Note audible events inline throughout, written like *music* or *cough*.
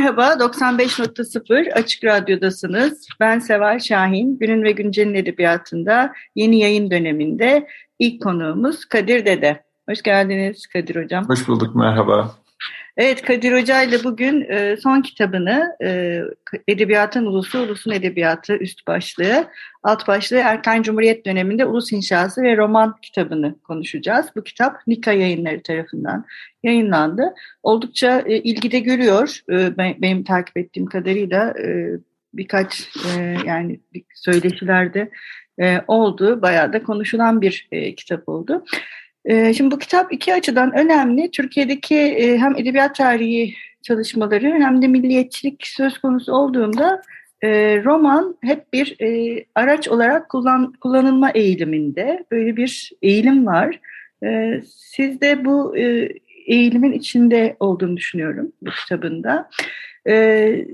Merhaba, 95.0 Açık Radyo'dasınız. Ben Seval Şahin. Günün ve Güncel'in edebiyatında yeni yayın döneminde ilk konuğumuz Kadir Dede. Hoş geldiniz Kadir Hocam. Hoş bulduk, merhaba. Evet Kadir Hoca ile bugün e, son kitabını e, Edebiyatın Ulusu, Ulusun Edebiyatı üst başlığı, alt başlığı Erken Cumhuriyet döneminde Ulus İnşası ve roman kitabını konuşacağız. Bu kitap Nika yayınları tarafından yayınlandı. Oldukça e, ilgide görüyor e, ben, benim takip ettiğim kadarıyla e, birkaç e, yani söyleşilerde e, oldu. Bayağı da konuşulan bir e, kitap oldu. Ee, şimdi bu kitap iki açıdan önemli. Türkiye'deki e, hem edebiyat tarihi çalışmaları hem de milliyetçilik söz konusu olduğunda e, roman hep bir e, araç olarak kullan, kullanılma eğiliminde. Böyle bir eğilim var. Siz de bu eğilimin içinde olduğunu düşünüyorum bu kitabında.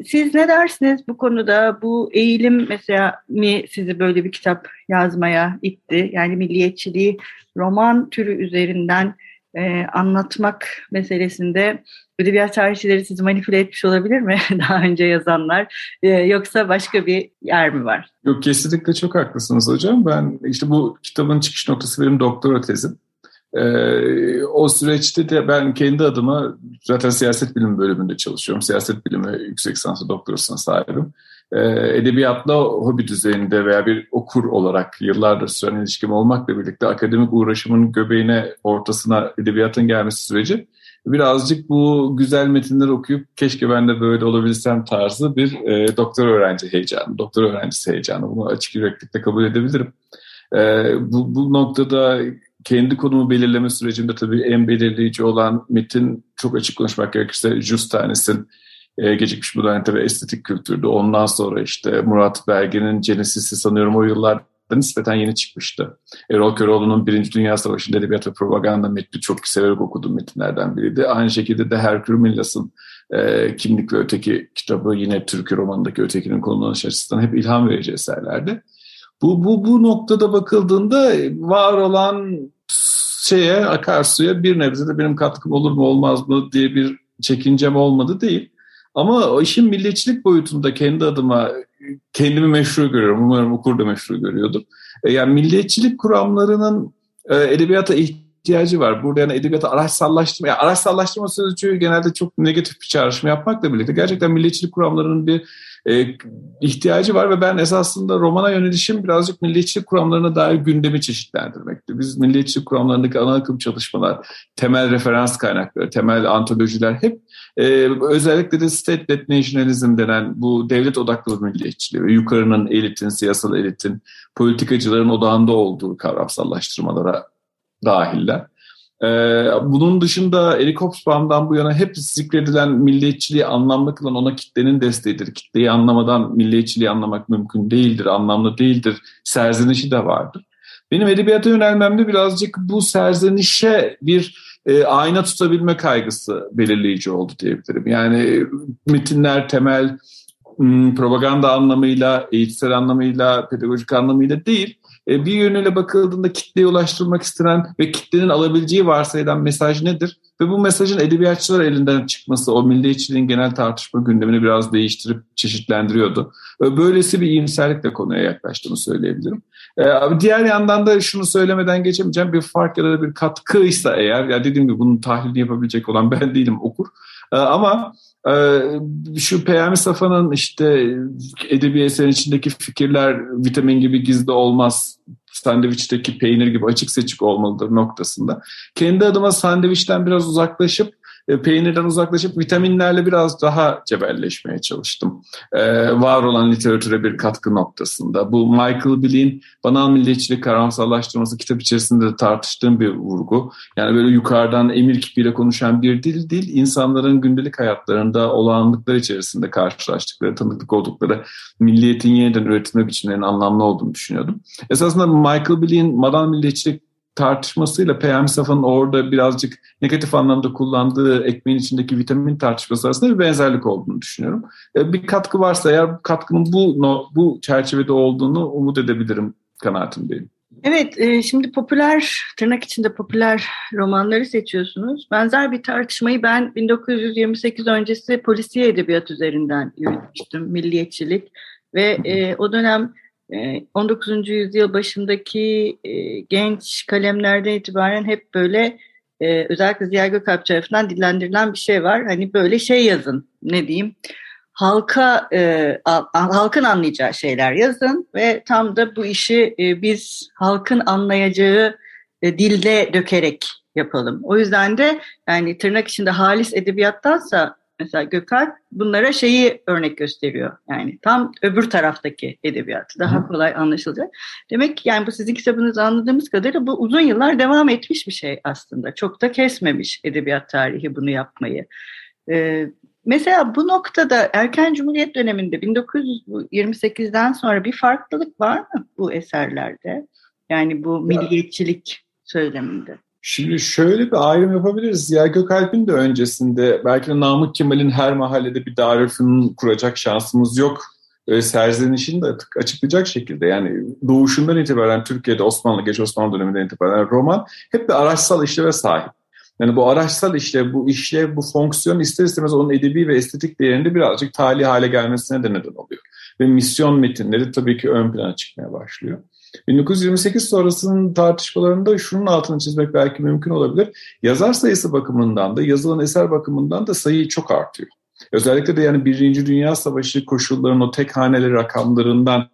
Siz ne dersiniz bu konuda? Bu eğilim mesela mi sizi böyle bir kitap yazmaya itti? Yani milliyetçiliği roman türü üzerinden e, anlatmak meselesinde edebiyat tarihçileri sizi manipüle etmiş olabilir mi *laughs* daha önce yazanlar e, yoksa başka bir yer mi var? Yok kesinlikle çok haklısınız hocam. Ben işte bu kitabın çıkış noktası benim doktora tezim. Ee, o süreçte de ben kendi adıma zaten siyaset bilimi bölümünde çalışıyorum. Siyaset bilimi yüksek lisansı doktorasına sahibim. Ee, edebiyatla hobi düzeyinde veya bir okur olarak yıllardır süren ilişkim olmakla birlikte akademik uğraşımın göbeğine, ortasına edebiyatın gelmesi süreci birazcık bu güzel metinler okuyup keşke ben de böyle olabilsem tarzı bir e, doktor öğrenci heyecanı, doktor öğrencisi heyecanı. Bunu açık yüreklikle kabul edebilirim. E, bu, bu noktada kendi konumu belirleme sürecinde tabii en belirleyici olan metin çok açık konuşmak gerekirse Just Tanes'in e, gecikmiş modernite ve estetik kültürdü. Ondan sonra işte Murat Belge'nin Genesis'i sanıyorum o yıllarda nispeten yeni çıkmıştı. Erol Köroğlu'nun Birinci Dünya Savaşı'nda edebiyat ve propaganda metni çok severek okuduğum metinlerden biriydi. Aynı şekilde de Herkül Millas'ın e, Kimlik ve Öteki kitabı yine Türkü romanındaki ötekinin konumlanış açısından hep ilham verici eserlerdi. Bu, bu, bu noktada bakıldığında var olan şeye akarsuya bir nebze de benim katkım olur mu olmaz mı diye bir çekincem olmadı değil. Ama o işin milliyetçilik boyutunda kendi adıma kendimi meşru görüyorum. Umarım okur da meşru görüyordur. E, yani milliyetçilik kuramlarının e, edebiyata ihtiyacı var. Burada yani edebiyata araçsallaştırma, yani araçsallaştırma sözcüğü genelde çok negatif bir çağrışım yapmakla birlikte gerçekten milliyetçilik kuramlarının bir e, ihtiyacı var ve ben esasında romana yönelişim birazcık milliyetçilik kuramlarına dair gündemi çeşitlendirmekti. Biz milliyetçilik kuramlarındaki ana akım çalışmalar, temel referans kaynakları, temel antolojiler hep e, özellikle de state-led nationalism denen bu devlet odaklı milliyetçiliği ve yukarının elitin, siyasal elitin, politikacıların odağında olduğu kavramsallaştırmalara dahiller. Ee, bunun dışında Eric Hobsbawm'dan bu yana hep zikredilen milliyetçiliği anlamlı kılan ona kitlenin desteğidir. Kitleyi anlamadan milliyetçiliği anlamak mümkün değildir, anlamlı değildir. Serzenişi de vardır. Benim edebiyata yönelmemde birazcık bu serzenişe bir e, ayna tutabilme kaygısı belirleyici oldu diyebilirim. Yani metinler temel hmm, propaganda anlamıyla, eğitsel anlamıyla, pedagojik anlamıyla değil, e, bir yönüyle bakıldığında kitleye ulaştırılmak istenen ve kitlenin alabileceği varsayılan mesaj nedir? Ve bu mesajın edebiyatçılar elinden çıkması o milliyetçiliğin genel tartışma gündemini biraz değiştirip çeşitlendiriyordu. Böylesi bir iyimserlikle konuya yaklaştığını söyleyebilirim. E, diğer yandan da şunu söylemeden geçemeyeceğim bir fark ya da bir katkıysa eğer, ya dediğim gibi bunun tahlilini yapabilecek olan ben *laughs* değilim okur. E, ama şu Peyami Safa'nın işte edebi eserin içindeki fikirler vitamin gibi gizli olmaz, sandviçteki peynir gibi açık seçik olmalıdır noktasında. Kendi adıma sandviçten biraz uzaklaşıp peynirden uzaklaşıp vitaminlerle biraz daha cebelleşmeye çalıştım. E, var olan literatüre bir katkı noktasında. Bu Michael Bill'in banal milliyetçilik karamsallaştırması kitap içerisinde de tartıştığım bir vurgu. Yani böyle yukarıdan emir kipiyle konuşan bir dil değil, insanların gündelik hayatlarında olağanlıklar içerisinde karşılaştıkları, tanıklık oldukları milliyetin yeniden üretilme biçimlerinin anlamlı olduğunu düşünüyordum. Esasında Michael Bill'in banal milliyetçilik tartışmasıyla Peyami Safa'nın orada birazcık negatif anlamda kullandığı ekmeğin içindeki vitamin tartışması arasında bir benzerlik olduğunu düşünüyorum. E, bir katkı varsa eğer katkının bu bu çerçevede olduğunu umut edebilirim kanaatindeyim. Evet, e, şimdi popüler, tırnak içinde popüler romanları seçiyorsunuz. Benzer bir tartışmayı ben 1928 öncesi polisiye edebiyat üzerinden yürütmüştüm, milliyetçilik. Ve e, o dönem 19. Ee, yüzyıl başındaki e, genç kalemlerden itibaren hep böyle e, özellikle Ziya Gökalp tarafından dillendirilen bir şey var. Hani böyle şey yazın ne diyeyim halka e, halkın anlayacağı şeyler yazın ve tam da bu işi biz halkın anlayacağı dilde dökerek yapalım. O yüzden de yani tırnak içinde halis edebiyattansa mesela Gökalp bunlara şeyi örnek gösteriyor. Yani tam öbür taraftaki edebiyat daha Hı. kolay anlaşılacak. Demek yani bu sizin kitabınızı anladığımız kadarıyla bu uzun yıllar devam etmiş bir şey aslında. Çok da kesmemiş edebiyat tarihi bunu yapmayı. Ee, mesela bu noktada erken Cumhuriyet döneminde 1928'den sonra bir farklılık var mı bu eserlerde? Yani bu milliyetçilik söyleminde. Şimdi şöyle bir ayrım yapabiliriz. Ziya Gökalp'in de öncesinde belki de Namık Kemal'in her mahallede bir Darülfünun kuracak şansımız yok e, serzenişini de açıklayacak şekilde yani doğuşundan itibaren Türkiye'de Osmanlı, geç Osmanlı döneminden itibaren roman hep bir araçsal işleve sahip. Yani bu araçsal işlev, bu işlev, bu fonksiyon ister istemez onun edebi ve estetik değerinde birazcık tali hale gelmesine de neden oluyor. Ve misyon metinleri tabii ki ön plana çıkmaya başlıyor. 1928 sonrasının tartışmalarında şunun altını çizmek belki mümkün olabilir. Yazar sayısı bakımından da yazılan eser bakımından da sayı çok artıyor. Özellikle de yani Birinci Dünya Savaşı koşullarının o tek haneli rakamlarından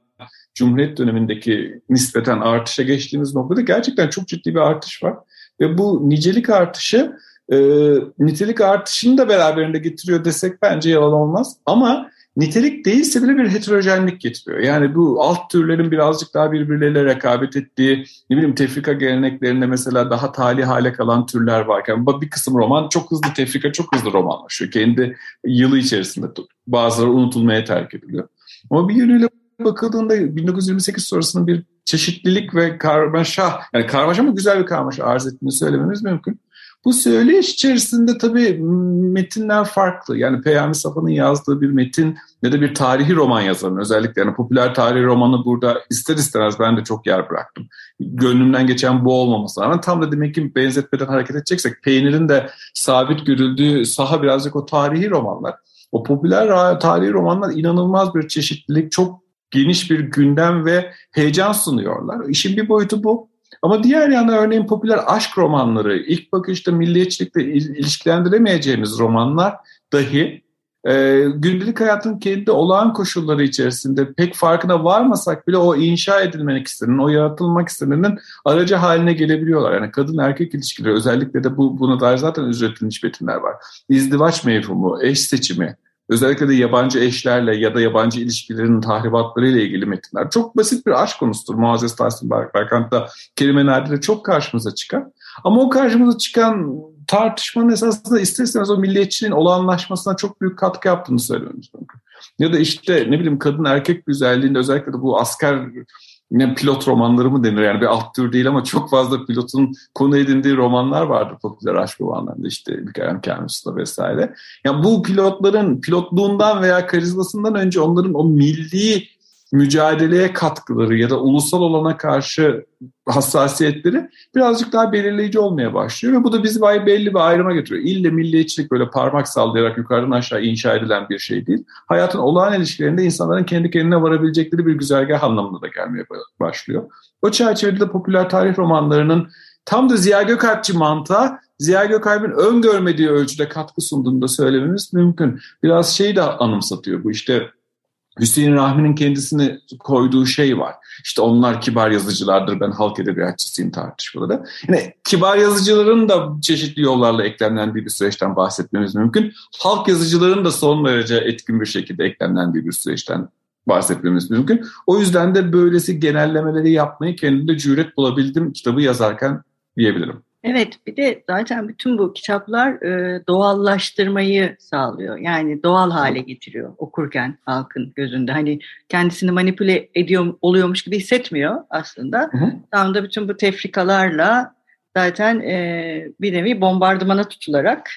Cumhuriyet dönemindeki nispeten artışa geçtiğimiz noktada gerçekten çok ciddi bir artış var. Ve bu nicelik artışı e, nitelik artışını da beraberinde getiriyor desek bence yalan olmaz. Ama nitelik değilse bile bir heterojenlik getiriyor. Yani bu alt türlerin birazcık daha birbirleriyle rekabet ettiği, ne bileyim tefrika geleneklerinde mesela daha tali hale kalan türler varken bir kısım roman çok hızlı tefrika, çok hızlı romanlaşıyor. Kendi yılı içerisinde bazıları unutulmaya terk ediliyor. Ama bir yönüyle bakıldığında 1928 sonrasının bir çeşitlilik ve karmaşa, yani karmaşa ama güzel bir karmaşa arz ettiğini söylememiz mümkün. Bu söyleyiş içerisinde tabii metinler farklı. Yani Peyami Safa'nın yazdığı bir metin ya da bir tarihi roman yazarın özellikle yani popüler tarihi romanı burada ister istemez ben de çok yer bıraktım. Gönlümden geçen bu olmaması rağmen tam da demek ki benzetmeden hareket edeceksek peynirin de sabit görüldüğü saha birazcık o tarihi romanlar. O popüler tarihi romanlar inanılmaz bir çeşitlilik, çok geniş bir gündem ve heyecan sunuyorlar. İşin bir boyutu bu. Ama diğer yana örneğin popüler aşk romanları, ilk bakışta milliyetçilikle ilişkilendiremeyeceğimiz romanlar dahi e, gündelik hayatın kendi olağan koşulları içerisinde pek farkına varmasak bile o inşa edilmek istenen, o yaratılmak istenenin aracı haline gelebiliyorlar. Yani kadın erkek ilişkileri özellikle de bu buna dair zaten üretilmiş metinler var. İzdivaç mevhumu, eş seçimi, özellikle de yabancı eşlerle ya da yabancı ilişkilerin tahribatlarıyla ilgili metinler. Çok basit bir aşk konusudur. Muazzez Tahsin Berkant'ta kelime nadire çok karşımıza çıkar. Ama o karşımıza çıkan tartışmanın esasında ister istemez o milliyetçiliğin olanlaşmasına çok büyük katkı yaptığını söylememiz. Ya da işte ne bileyim kadın erkek güzelliğinde özellikle de bu asker ne pilot romanları mı denir yani bir alt tür değil ama çok fazla pilotun konu edindiği romanlar vardır popüler aşk romanlarında işte Mikael Kermis'la vesaire. Yani bu pilotların pilotluğundan veya karizmasından önce onların o milli mücadeleye katkıları ya da ulusal olana karşı hassasiyetleri birazcık daha belirleyici olmaya başlıyor ve bu da bizi belli bir ayrıma getiriyor. İlle milliyetçilik böyle parmak sallayarak yukarıdan aşağı inşa edilen bir şey değil. Hayatın olağan ilişkilerinde insanların kendi kendine varabilecekleri bir güzergah anlamında da gelmeye başlıyor. O çerçevede de popüler tarih romanlarının tam da Ziya Gökalpçi mantığa Ziya Gökalp'in öngörmediği ölçüde katkı sunduğunu da söylememiz mümkün. Biraz şeyi de anımsatıyor bu işte Hüseyin Rahmi'nin kendisini koyduğu şey var. İşte onlar kibar yazıcılardır, ben halk edebiyatçısıyım tartışmaları. Yine kibar yazıcıların da çeşitli yollarla eklemlendiği bir süreçten bahsetmemiz mümkün. Halk yazıcıların da son derece etkin bir şekilde eklemlendiği bir süreçten bahsetmemiz mümkün. O yüzden de böylesi genellemeleri yapmayı kendimde cüret bulabildim kitabı yazarken diyebilirim. Evet bir de zaten bütün bu kitaplar e, doğallaştırmayı sağlıyor. Yani doğal hale getiriyor okurken halkın gözünde. Hani kendisini manipüle ediyor oluyormuş gibi hissetmiyor aslında. Hı hı. Tam da bütün bu tefrikalarla zaten e, bir nevi bombardımana tutularak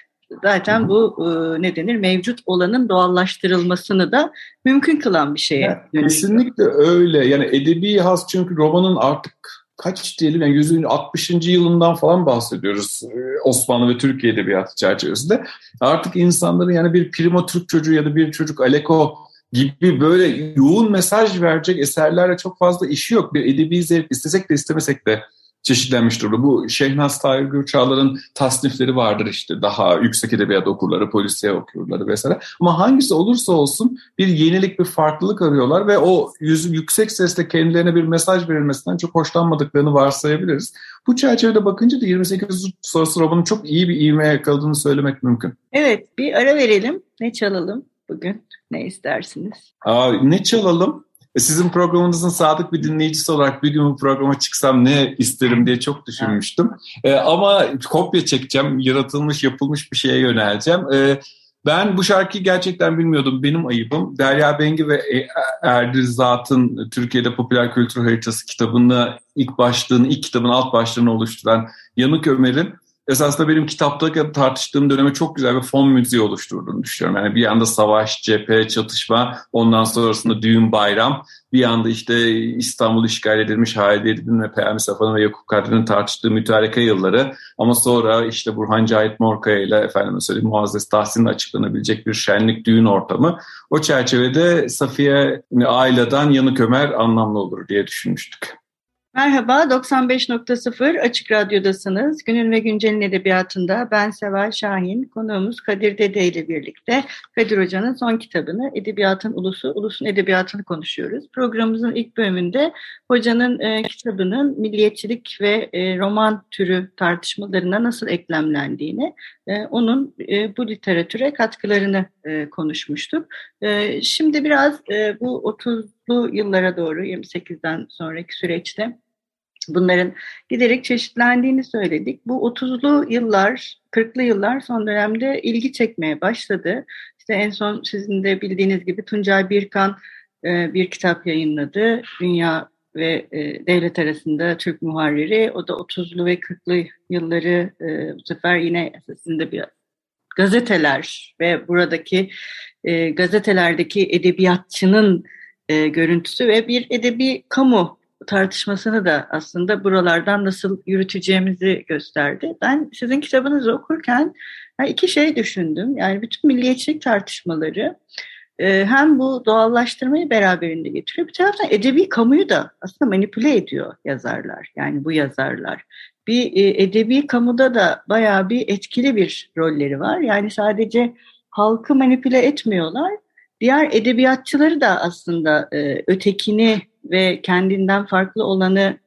zaten bu e, ne denir mevcut olanın doğallaştırılmasını da mümkün kılan bir şeye yani, Kesinlikle öyle. Yani edebi has çünkü romanın artık kaç diyelim yani 160. yılından falan bahsediyoruz e, Osmanlı ve Türkiye Edebiyatı çerçevesinde. Artık insanların yani bir primo Türk çocuğu ya da bir çocuk Aleko gibi böyle yoğun mesaj verecek eserlerle çok fazla işi yok. Bir edebi zevk istesek de istemesek de çeşitlenmiş durumda. Bu Şehnaz Tahir Gürçağlar'ın tasnifleri vardır işte daha yüksek edebiyat okurları, polisiye okurları vesaire. Ama hangisi olursa olsun bir yenilik, bir farklılık arıyorlar ve o yüz, yüksek sesle kendilerine bir mesaj verilmesinden çok hoşlanmadıklarını varsayabiliriz. Bu çerçevede bakınca da 28 sonrası romanın çok iyi bir ivme yakaladığını söylemek mümkün. Evet, bir ara verelim. Ne çalalım bugün? Ne istersiniz? Aa, ne çalalım? E, sizin programınızın sadık bir dinleyicisi olarak bir gün bu programa çıksam ne isterim diye çok düşünmüştüm. Ee, ama kopya çekeceğim, yaratılmış, yapılmış bir şeye yöneleceğim. Ee, ben bu şarkıyı gerçekten bilmiyordum. Benim ayıbım. Derya Bengi ve e, Erdil Zat'ın Türkiye'de popüler kültür haritası kitabını ilk başlığını, ilk kitabın alt başlığını oluşturan Yanık Ömer'in esasında benim kitapta tartıştığım döneme çok güzel bir fon müziği oluşturduğunu düşünüyorum. Yani bir yanda savaş, cephe, çatışma, ondan sonrasında düğün, bayram. Bir yanda işte İstanbul işgal edilmiş, Halide Edip'in ve Peyami Safa'nın ve Yakup Kadri'nin tartıştığı mütareke yılları. Ama sonra işte Burhan Cahit Morkaya ile efendim söyleyeyim Muazzez Tahsin'le açıklanabilecek bir şenlik düğün ortamı. O çerçevede Safiye Aila'dan Yanık Ömer anlamlı olur diye düşünmüştük. Merhaba, 95.0 Açık Radyo'dasınız. Günün ve Güncel'in edebiyatında ben Seval Şahin, konuğumuz Kadir Dede ile birlikte Kadir Hoca'nın son kitabını Edebiyatın Ulusu, Ulusun Edebiyatını konuşuyoruz. Programımızın ilk bölümünde hocanın e, kitabının milliyetçilik ve e, roman türü tartışmalarına nasıl eklemlendiğini, e, onun e, bu literatüre katkılarını e, konuşmuştuk. E, şimdi biraz e, bu 30'lu yıllara doğru 28'den sonraki süreçte bunların giderek çeşitlendiğini söyledik. Bu 30'lu yıllar, 40'lı yıllar son dönemde ilgi çekmeye başladı. İşte en son sizin de bildiğiniz gibi Tuncay Birkan e, bir kitap yayınladı. Dünya ve e, devlet arasında Türk muharriri. O da 30'lu ve 40'lı yılları e, bu sefer yine esasında bir gazeteler ve buradaki gazetelerdeki edebiyatçının görüntüsü ve bir edebi kamu tartışmasını da aslında buralardan nasıl yürüteceğimizi gösterdi. Ben sizin kitabınızı okurken iki şey düşündüm. Yani bütün milliyetçilik tartışmaları e, hem bu doğallaştırmayı beraberinde getiriyor. Bir taraftan edebi kamuyu da aslında manipüle ediyor yazarlar. Yani bu yazarlar. Bir e, edebi kamuda da bayağı bir etkili bir rolleri var. Yani sadece halkı manipüle etmiyorlar. Diğer edebiyatçıları da aslında e, ötekini ve kendinden farklı olanı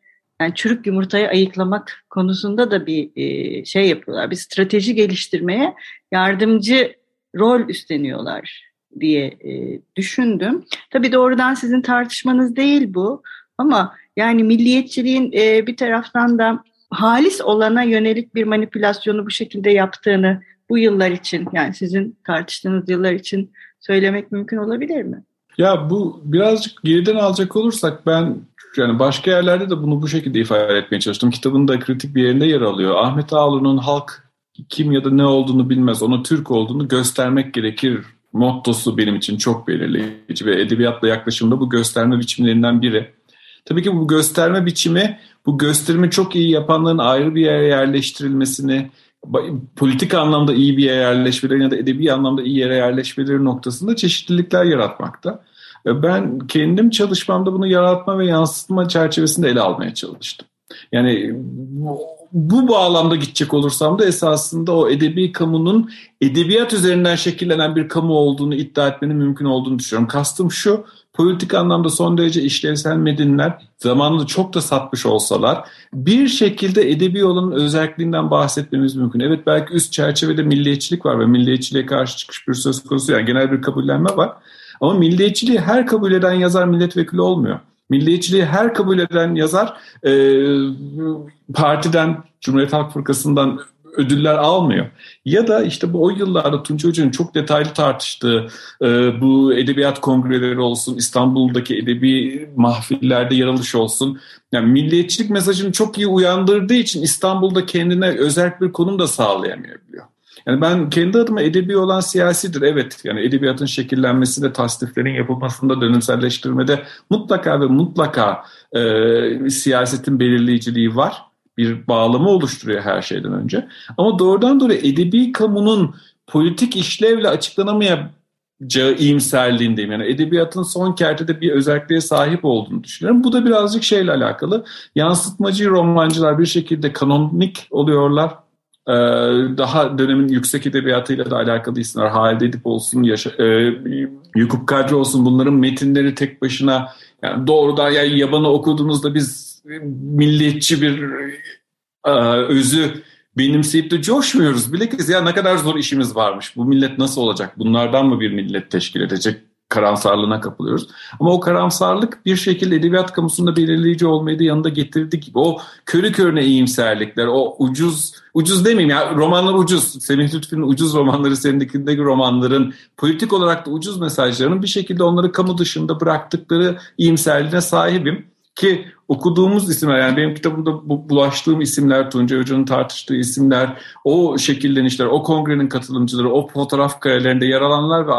yani çürük yumurtayı ayıklamak konusunda da bir e, şey yapıyorlar. Bir strateji geliştirmeye yardımcı rol üstleniyorlar diye e, düşündüm. Tabii doğrudan sizin tartışmanız değil bu ama yani milliyetçiliğin e, bir taraftan da halis olana yönelik bir manipülasyonu bu şekilde yaptığını bu yıllar için yani sizin tartıştığınız yıllar için söylemek mümkün olabilir mi? Ya bu birazcık geriden alacak olursak ben yani başka yerlerde de bunu bu şekilde ifade etmeye çalıştım. Kitabın da kritik bir yerinde yer alıyor. Ahmet Ağaoğlu'nun halk kim ya da ne olduğunu bilmez, ona Türk olduğunu göstermek gerekir mottosu benim için çok belirleyici ve edebiyatla yaklaşımda bu gösterme biçimlerinden biri. Tabii ki bu gösterme biçimi, bu gösterimi çok iyi yapanların ayrı bir yere yerleştirilmesini, politik anlamda iyi bir yere yerleşmeleri ya da edebi anlamda iyi yere yerleşmeleri noktasında çeşitlilikler yaratmakta. Ben kendim çalışmamda bunu yaratma ve yansıtma çerçevesinde ele almaya çalıştım. Yani bu bağlamda gidecek olursam da esasında o edebi kamunun edebiyat üzerinden şekillenen bir kamu olduğunu iddia etmenin mümkün olduğunu düşünüyorum. Kastım şu, politik anlamda son derece işlevsel metinler zamanında çok da satmış olsalar bir şekilde edebi olanın özelliğinden bahsetmemiz mümkün. Evet belki üst çerçevede milliyetçilik var ve milliyetçiliğe karşı çıkış bir söz konusu yani genel bir kabullenme var. Ama milliyetçiliği her kabul eden yazar milletvekili olmuyor. Milliyetçiliği her kabul eden yazar e, partiden, Cumhuriyet Halk Fırkası'ndan ödüller almıyor. Ya da işte bu o yıllarda Tunç Hoca'nın çok detaylı tartıştığı e, bu edebiyat kongreleri olsun, İstanbul'daki edebi mahfillerde yer alış olsun. Yani milliyetçilik mesajını çok iyi uyandırdığı için İstanbul'da kendine özel bir konum da sağlayamayabiliyor. Yani ben kendi adıma edebi olan siyasidir. Evet yani edebiyatın şekillenmesinde, tasniflerin yapılmasında, dönemselleştirmede mutlaka ve mutlaka e, siyasetin belirleyiciliği var. Bir bağlama oluşturuyor her şeyden önce. Ama doğrudan doğruya edebi kamunun politik işlevle açıklanamayacağı iyimserliğindeyim. Yani edebiyatın son kertede bir özelliğe sahip olduğunu düşünüyorum. Bu da birazcık şeyle alakalı. Yansıtmacı romancılar bir şekilde kanonik oluyorlar ee, daha dönemin yüksek edebiyatıyla da alakalı isimler Halide Edip olsun, Yaşa, e, Yakup Kadri olsun bunların metinleri tek başına yani doğrudan yani yabanı okuduğunuzda biz milliyetçi bir e, özü benimseyip de coşmuyoruz. Bilakis ya ne kadar zor işimiz varmış. Bu millet nasıl olacak? Bunlardan mı bir millet teşkil edecek? karamsarlığına kapılıyoruz. Ama o karamsarlık bir şekilde edebiyat kamusunda belirleyici olmayı da yanında getirdi gibi. O körü körüne iyimserlikler, o ucuz, ucuz demeyeyim ya romanlar ucuz. Semih Lütfü'nün ucuz romanları, senindekindeki romanların politik olarak da ucuz mesajlarının bir şekilde onları kamu dışında bıraktıkları iyimserliğine sahibim. Ki okuduğumuz isimler yani benim kitabımda bu, bulaştığım isimler, Tuncay Hoca'nın tartıştığı isimler, o şekillenişler, o kongrenin katılımcıları, o fotoğraf karelerinde yer alanlar ve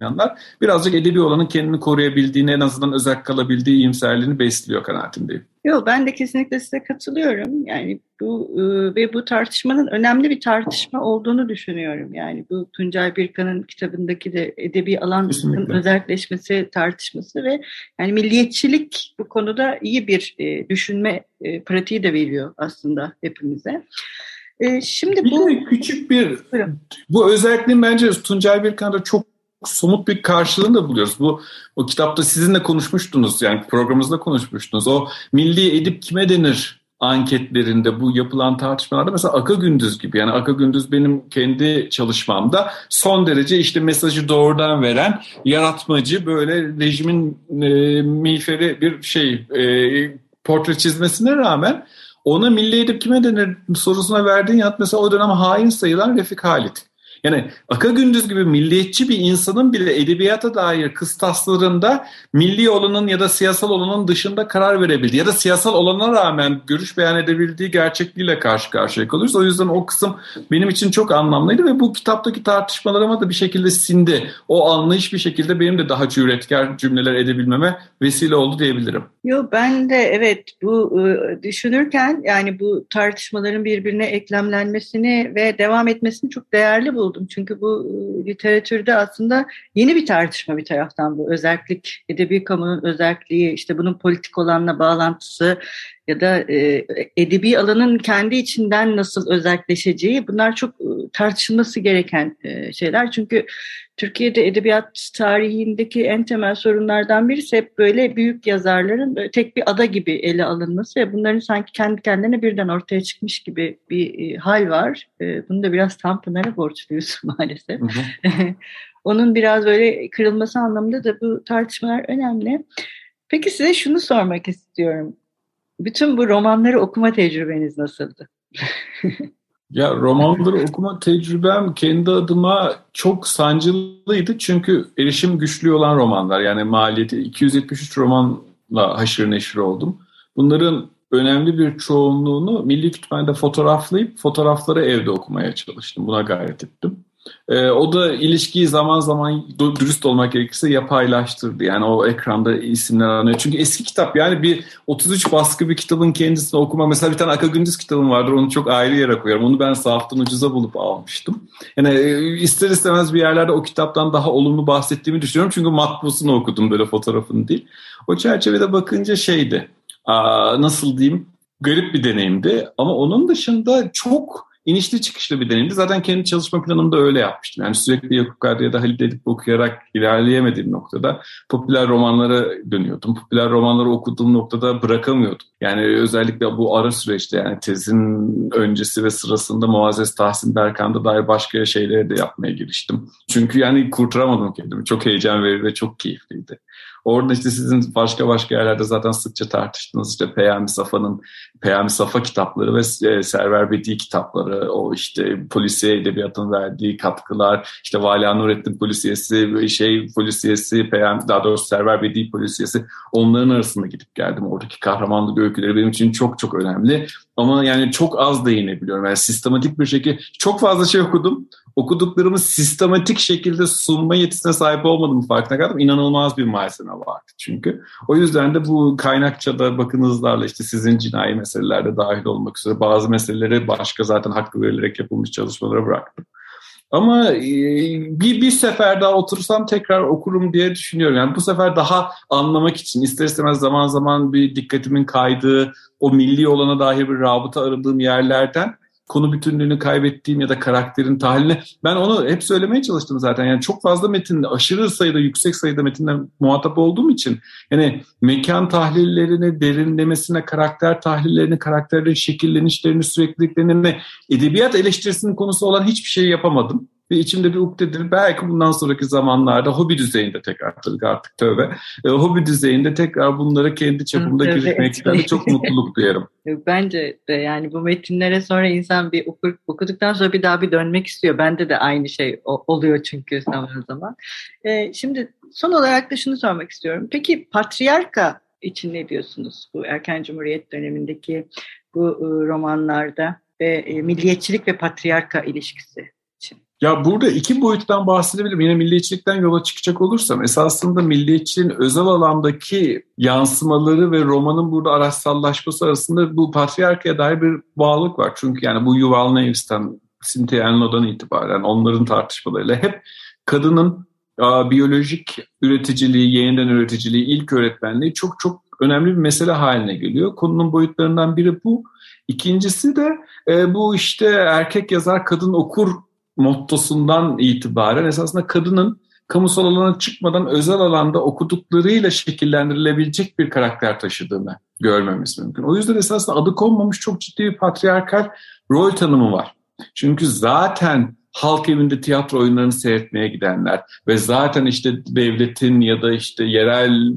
almayanlar birazcık edebi olanın kendini koruyabildiğini, en azından özel kalabildiği iyimserliğini besliyor kanaatindeyim. Yok ben de kesinlikle size katılıyorum. Yani bu e, ve bu tartışmanın önemli bir tartışma olduğunu düşünüyorum. Yani bu Tuncay Birkan'ın kitabındaki de edebi alan özelleşmesi tartışması ve yani milliyetçilik bu konuda iyi bir e, düşünme e, pratiği de veriyor aslında hepimize. E, şimdi bir bu küçük bir bu özelliğin bence Tuncay Birkan'da çok somut bir karşılığını da buluyoruz. Bu o kitapta sizinle konuşmuştunuz yani programımızda konuşmuştunuz. O milli edip kime denir anketlerinde bu yapılan tartışmalarda mesela Aka Gündüz gibi yani Aka Gündüz benim kendi çalışmamda son derece işte mesajı doğrudan veren yaratmacı böyle rejimin e, miğferi bir şey e, portre çizmesine rağmen ona milli edip kime denir sorusuna verdiğin yanıt mesela o dönem hain sayılan Refik Halit. Yani Aka Gündüz gibi milliyetçi bir insanın bile edebiyata dair kıstaslarında milli olanın ya da siyasal olanın dışında karar verebildiği ya da siyasal olana rağmen görüş beyan edebildiği gerçekliğiyle karşı karşıya kalıyoruz. O yüzden o kısım benim için çok anlamlıydı ve bu kitaptaki tartışmalarıma da bir şekilde sindi. O anlayış bir şekilde benim de daha cüretkar cümleler edebilmeme vesile oldu diyebilirim. Yo ben de evet bu ıı, düşünürken yani bu tartışmaların birbirine eklemlenmesini ve devam etmesini çok değerli buldum oldum. Çünkü bu ıı, literatürde aslında yeni bir tartışma bir taraftan bu. Özellik, edebi kamunun özelliği, işte bunun politik olanla bağlantısı ya da e, edebi alanın kendi içinden nasıl özelleşeceği bunlar çok ıı, tartışılması gereken e, şeyler. Çünkü Türkiye'de edebiyat tarihindeki en temel sorunlardan birisi hep böyle büyük yazarların böyle tek bir ada gibi ele alınması ve bunların sanki kendi kendine birden ortaya çıkmış gibi bir e, hal var. E, bunu da biraz Tanpınar'a borçluyuz *laughs* maalesef. Hı hı. *laughs* Onun biraz böyle kırılması anlamında da bu tartışmalar önemli. Peki size şunu sormak istiyorum. Bütün bu romanları okuma tecrübeniz nasıldı? *laughs* Ya romanları okuma tecrübem kendi adıma çok sancılıydı çünkü erişim güçlü olan romanlar yani maliyeti 273 romanla haşır neşir oldum. Bunların önemli bir çoğunluğunu Milli Kütüphane'de fotoğraflayıp fotoğrafları evde okumaya çalıştım. Buna gayret ettim. E, o da ilişkiyi zaman zaman dürüst olmak gerekirse yapaylaştırdı. Yani o ekranda isimler anıyor. Çünkü eski kitap yani bir 33 baskı bir kitabın kendisini okuma. Mesela bir tane Aka Gündüz kitabım vardır. Onu çok ayrı yere koyarım. Onu ben sahaftan ucuza bulup almıştım. Yani e, ister istemez bir yerlerde o kitaptan daha olumlu bahsettiğimi düşünüyorum. Çünkü matbusunu okudum böyle fotoğrafını değil. O çerçevede bakınca şeydi. Aa, nasıl diyeyim? garip bir deneyimdi. Ama onun dışında çok inişli çıkışlı bir deneyimdi. Zaten kendi çalışma planımda öyle yapmıştım. Yani sürekli Yakup Kadri ya da Halil Edip okuyarak ilerleyemediğim noktada popüler romanlara dönüyordum. Popüler romanları okuduğum noktada bırakamıyordum. Yani özellikle bu ara süreçte yani tezin öncesi ve sırasında Muazzez Tahsin Berkan'da dair başka şeyleri de yapmaya giriştim. Çünkü yani kurtaramadım kendimi. Çok heyecan verici ve çok keyifliydi. Orada işte sizin başka başka yerlerde zaten sıkça tartıştığınız işte Peyami Safa'nın Peyami Safa kitapları ve e, Server Bedi kitapları, o işte polisiye edebiyatın verdiği katkılar, işte Vala Nurettin polisiyesi, şey polisiyesi, Peyami, daha doğrusu Server Bedi polisiyesi onların arasında gidip geldim. Oradaki kahramanlık öyküleri benim için çok çok önemli. Ama yani çok az değinebiliyorum. Yani sistematik bir şekilde çok fazla şey okudum okuduklarımı sistematik şekilde sunma yetisine sahip olmadım farkına kaldım. İnanılmaz bir malzeme vardı çünkü. O yüzden de bu kaynakçada bakınızlarla işte sizin cinayi meselelerde dahil olmak üzere bazı meseleleri başka zaten hakkı verilerek yapılmış çalışmalara bıraktım. Ama e, bir, bir sefer daha otursam tekrar okurum diye düşünüyorum. Yani bu sefer daha anlamak için ister istemez zaman zaman bir dikkatimin kaydığı, o milli olana dair bir rabıta aradığım yerlerden konu bütünlüğünü kaybettiğim ya da karakterin tahlilini ben onu hep söylemeye çalıştım zaten. Yani çok fazla metin, aşırı sayıda, yüksek sayıda metinle muhatap olduğum için yani mekan tahlillerini, derinlemesine karakter tahlillerini, karakterlerin şekillenişlerini, sürekliliklerini, edebiyat eleştirisinin konusu olan hiçbir şey yapamadım ve içimde bir ukdedir. Belki bundan sonraki zamanlarda hobi düzeyinde tekrar artık tövbe. E, hobi düzeyinde tekrar bunları kendi çapımda girişmekten çok mutluluk duyarım. *laughs* Bence de yani bu metinlere sonra insan bir okur, okuduktan sonra bir daha bir dönmek istiyor. Bende de aynı şey oluyor çünkü zaman zaman. E, şimdi son olarak da şunu sormak istiyorum. Peki patriarka için ne diyorsunuz bu erken cumhuriyet dönemindeki bu e, romanlarda ve e, milliyetçilik ve patriarka ilişkisi? Ya burada iki boyuttan bahsedebilirim. Yine milliyetçilikten yola çıkacak olursam esasında milliyetçiliğin özel alandaki yansımaları ve romanın burada araçsallaşması arasında bu patriarkaya dair bir bağlılık var. Çünkü yani bu Yuval Harari'den, Cynthia Enlo'dan itibaren onların tartışmalarıyla hep kadının a, biyolojik üreticiliği, yeniden üreticiliği, ilk öğretmenliği çok çok önemli bir mesele haline geliyor. Konunun boyutlarından biri bu. İkincisi de e, bu işte erkek yazar kadın okur mottosundan itibaren esasında kadının kamusal alana çıkmadan özel alanda okuduklarıyla şekillendirilebilecek bir karakter taşıdığını görmemiz mümkün. O yüzden esasında adı konmamış çok ciddi bir patriarkal rol tanımı var. Çünkü zaten halk evinde tiyatro oyunlarını seyretmeye gidenler ve zaten işte devletin ya da işte yerel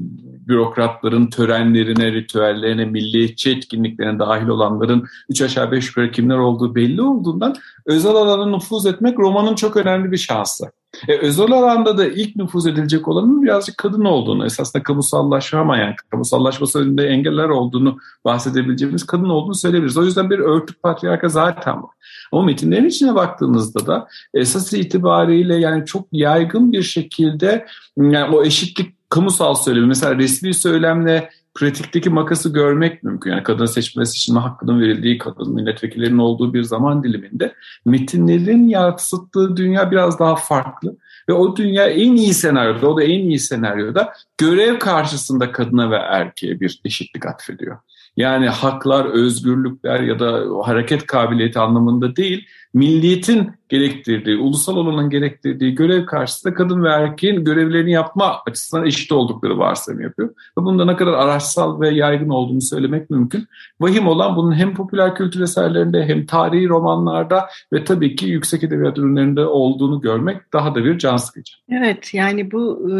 bürokratların törenlerine, ritüellerine, milliyetçi etkinliklerine dahil olanların üç aşağı beş yukarı kimler olduğu belli olduğundan özel alana nüfuz etmek romanın çok önemli bir şansı. E, özel alanda da ilk nüfuz edilecek olanın birazcık kadın olduğunu, esasında kamusallaşamayan, kamusallaşması önünde engeller olduğunu bahsedebileceğimiz kadın olduğunu söyleyebiliriz. O yüzden bir örtük patriarka zaten var. Ama metinlerin içine baktığınızda da esas itibariyle yani çok yaygın bir şekilde yani o eşitlik kamusal söylemi mesela resmi söylemle pratikteki makası görmek mümkün. Yani kadın seçme seçilme hakkının verildiği kadın milletvekillerinin olduğu bir zaman diliminde metinlerin yansıttığı dünya biraz daha farklı. Ve o dünya en iyi senaryoda, o da en iyi senaryoda görev karşısında kadına ve erkeğe bir eşitlik atfediyor. Yani haklar, özgürlükler ya da hareket kabiliyeti anlamında değil, milliyetin gerektirdiği, ulusal olanın gerektirdiği görev karşısında kadın ve erkeğin görevlerini yapma açısından eşit oldukları varsayım yapıyor. Ve bunda ne kadar araçsal ve yaygın olduğunu söylemek mümkün. Vahim olan bunun hem popüler kültür eserlerinde hem tarihi romanlarda ve tabii ki yüksek edebiyat ürünlerinde olduğunu görmek daha da bir can sıkıcı. Evet yani bu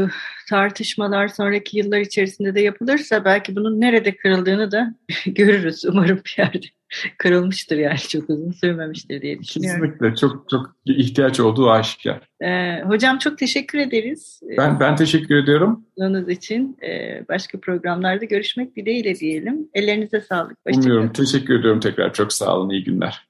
tartışmalar sonraki yıllar içerisinde de yapılırsa belki bunun nerede kırıldığını da *laughs* görürüz umarım bir yerde. *laughs* kırılmıştır yani çok uzun sürmemiştir diye düşünüyorum. Kesinlikle çok çok ihtiyaç olduğu aşikar. Ee, hocam çok teşekkür ederiz. Ben ben teşekkür ediyorum. Bunun için ee, başka programlarda görüşmek dileğiyle diyelim. Ellerinize sağlık. Umuyorum. Teşekkür ediyorum tekrar. Çok sağ olun. İyi günler.